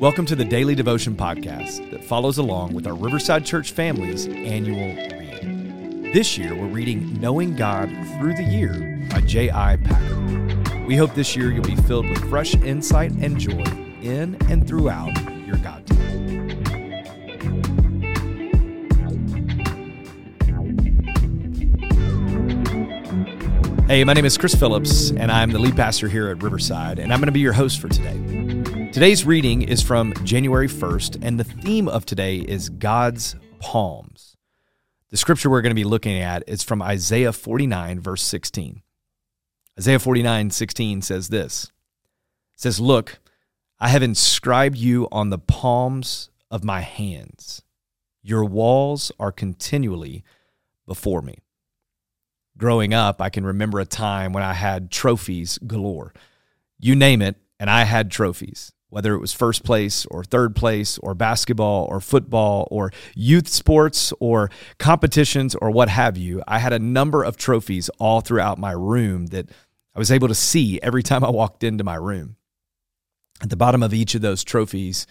Welcome to the Daily Devotion Podcast that follows along with our Riverside Church family's annual read. This year, we're reading Knowing God Through the Year by J.I. Packer. We hope this year you'll be filled with fresh insight and joy in and throughout your God time. Hey, my name is Chris Phillips, and I'm the lead pastor here at Riverside, and I'm going to be your host for today. Today's reading is from January 1st, and the theme of today is God's palms. The scripture we're going to be looking at is from Isaiah 49, verse 16. Isaiah 49, 16 says this it says, Look, I have inscribed you on the palms of my hands. Your walls are continually before me. Growing up, I can remember a time when I had trophies galore. You name it, and I had trophies whether it was first place or third place or basketball or football or youth sports or competitions or what have you, I had a number of trophies all throughout my room that I was able to see every time I walked into my room. At the bottom of each of those trophies,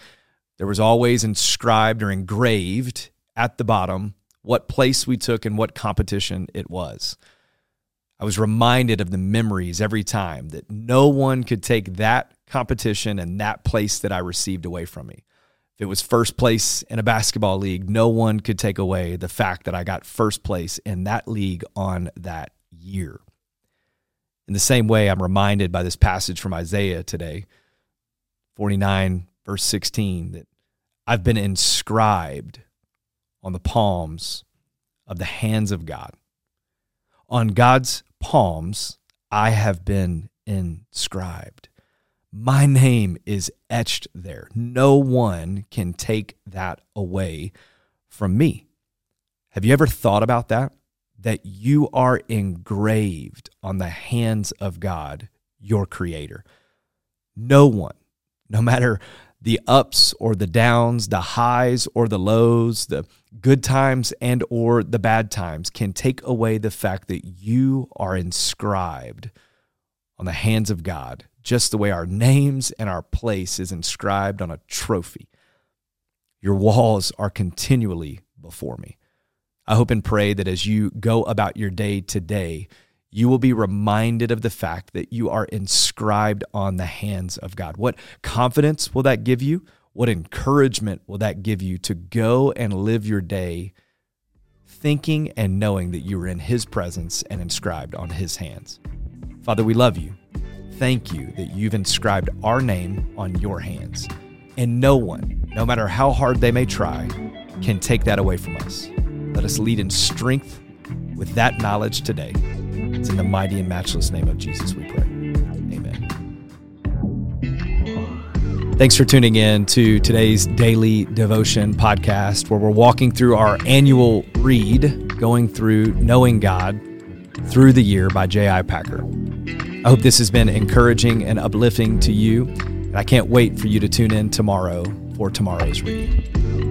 there was always inscribed or engraved at the bottom what place we took and what competition it was. I was reminded of the memories every time that no one could take that competition and that place that I received away from me. If it was first place in a basketball league, no one could take away the fact that I got first place in that league on that year. In the same way, I'm reminded by this passage from Isaiah today, 49, verse 16, that I've been inscribed on the palms of the hands of God. On God's palms, I have been inscribed. My name is etched there. No one can take that away from me. Have you ever thought about that? That you are engraved on the hands of God, your creator. No one, no matter the ups or the downs, the highs or the lows, the good times and or the bad times can take away the fact that you are inscribed on the hands of God just the way our names and our place is inscribed on a trophy. Your walls are continually before me. I hope and pray that as you go about your day today, you will be reminded of the fact that you are inscribed on the hands of God. What confidence will that give you? What encouragement will that give you to go and live your day thinking and knowing that you are in His presence and inscribed on His hands? Father, we love you thank you that you've inscribed our name on your hands. And no one, no matter how hard they may try, can take that away from us. Let us lead in strength with that knowledge today. It's in the mighty and matchless name of Jesus we pray. Amen. Thanks for tuning in to today's daily devotion podcast where we're walking through our annual read, going through Knowing God through the year by J.I. Packer. I hope this has been encouraging and uplifting to you. And I can't wait for you to tune in tomorrow for tomorrow's reading.